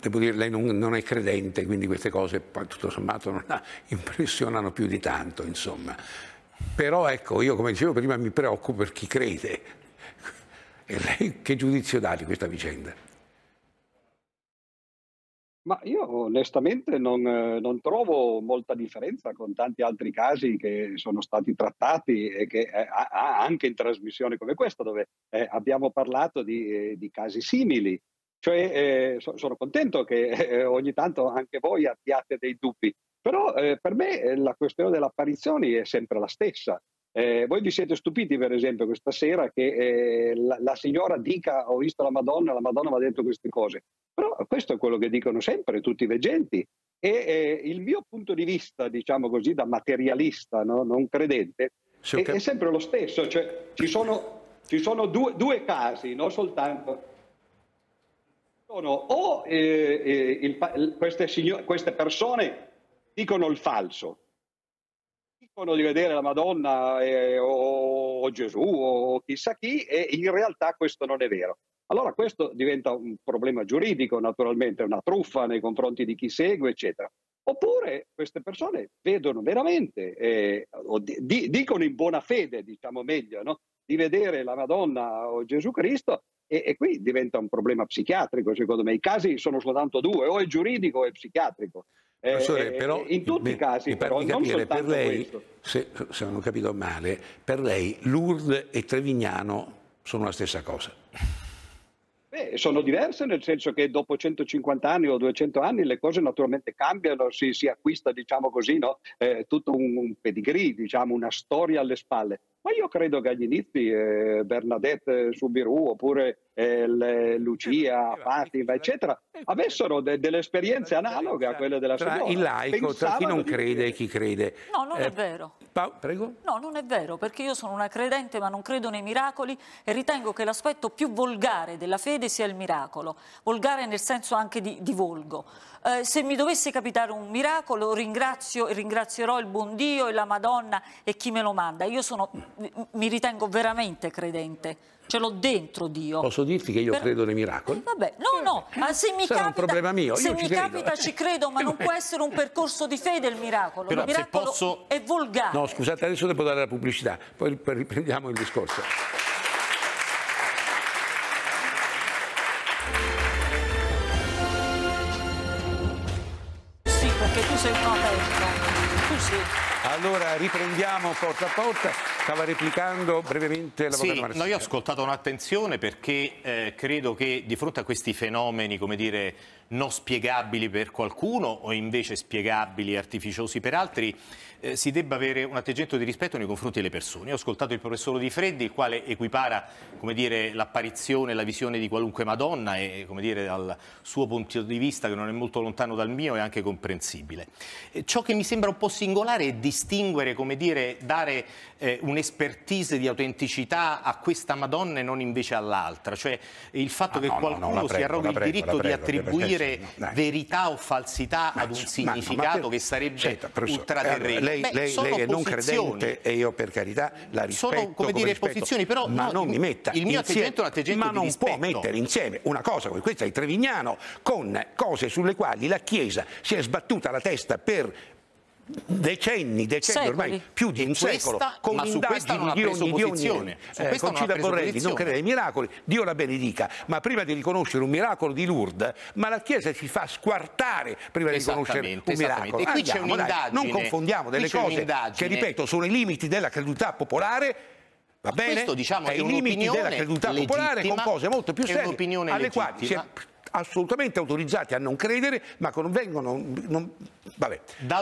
devo dire, lei non, non, è credente, quindi queste cose tutto sommato non la impressionano più di tanto, insomma. Però ecco, io come dicevo prima mi preoccupo per chi crede. E lei che giudizio dà di questa vicenda? Ma io onestamente non, non, trovo molta differenza con tanti altri casi che sono stati trattati e che eh, anche in trasmissioni come questa dove eh, abbiamo parlato di, eh, di, casi simili. Cioè, eh, so, sono contento che eh, ogni tanto anche voi abbiate dei dubbi, però eh, per me la questione delle apparizioni è sempre la stessa. Eh, voi vi siete stupiti, per esempio, questa sera che eh, la, la, signora dica ho visto la Madonna, la Madonna mi ha detto queste cose. Però questo è quello che dicono sempre tutti i veggenti. E eh, il mio punto di vista, diciamo così, da materialista, no? non credente, è, è, sempre lo stesso. Cioè, ci sono, ci sono due, due, casi, non soltanto. Sono o eh, eh, il, queste, signor, queste persone dicono il falso, dicono di vedere la Madonna eh, o, o, Gesù o chissà chi e in realtà questo non è vero. Allora questo diventa un problema giuridico, naturalmente, una truffa nei confronti di chi segue, eccetera. Oppure queste persone vedono veramente, eh, o di, dicono in buona fede, diciamo meglio, no? di vedere la Madonna o Gesù Cristo e, e, qui diventa un problema psichiatrico, secondo me. I casi sono soltanto due, o è giuridico o è psichiatrico. Professore, eh, però, in tutti i casi, mi però, capire, per lei, se, se, non ho capito male, per lei Lourdes e Trevignano sono la stessa cosa. Beh, sono diverse nel senso che dopo 150 anni o 200 anni le cose naturalmente cambiano, si, si acquista, diciamo così, no? eh, tutto un, un pedigree, diciamo, una storia alle spalle. Ma io credo che agli inizi eh, Bernadette Subiru oppure eh, le, Lucia, Fatima, eccetera, avessero de, delle esperienze analoghe a quelle della tra il laico, tra chi non crede e chi crede. No, non eh, è vero. prego? No, non è vero, perché io sono una credente ma non credo nei miracoli e ritengo che l'aspetto più volgare della fede sia il miracolo. Volgare nel senso anche di, di volgo. Eh, se mi dovesse capitare un miracolo ringrazio, ringrazierò il buon Dio e la Madonna e chi me lo manda. Io sono, mi ritengo veramente credente ce l'ho dentro Dio. Posso dirti che io per... credo nei miracoli? Eh, vabbè, no, no, ma se mi Sarà capita, un problema mio, se mi ci capita ci credo, ma non può essere un percorso di fede il miracolo. Però il miracolo posso... è volgare. No, scusate, adesso devo dare la pubblicità, poi riprendiamo il discorso. Sì, perché tu sei un aperto. Tu sì. Allora riprendiamo porta a porta, stava replicando brevemente l'avvocato sì, Marsiglia. No, io ho ascoltato un'attenzione perché eh, credo che di fronte a questi fenomeni, come dire, non spiegabili per qualcuno o invece spiegabili e artificiosi per altri, eh, si debba avere un atteggiamento di rispetto nei confronti delle persone. Io ho ascoltato il professor Di Freddi, il quale equipara l'apparizione, la visione di qualunque Madonna e dire, dal suo punto di vista, che non è molto lontano dal mio, è anche comprensibile. Eh, ciò che mi sembra un po' singolare è distinguere, come dire, dare eh, un'espertise di autenticità a questa Madonna e non invece all'altra. Cioè il fatto ah, che no, qualcuno no, no, prego, si arroghi il diritto prego, di attribuire verità o falsità ma, ad un significato ma, ma, che sarebbe certo, ultraterreno. Lei, Beh, lei, lei è non credente e io per carità la rispetto. Sono come dire rispetto, posizioni, però ma non mi metta il mio atteggiamento è un atteggiamento ma non può mettere insieme una cosa come questa di Trevignano con cose sulle quali la Chiesa si è sbattuta la testa per decenni, decenni ormai più di un questa, secolo, con indagini di ogni, di ogni eh, Concida Borrelli non crede ai miracoli, Dio la benedica, ma prima di riconoscere un miracolo di Lourdes, ma la Chiesa si fa squartare prima di riconoscere un miracolo. E qui c'è un'indagine. Non confondiamo delle cose che, ripeto, sono i limiti della credulità popolare Va bene? Questo, diciamo, è i limiti della credulità popolare con cose molto più serie alle quali si è assolutamente autorizzati a non credere, ma non vengono... Non, vabbè.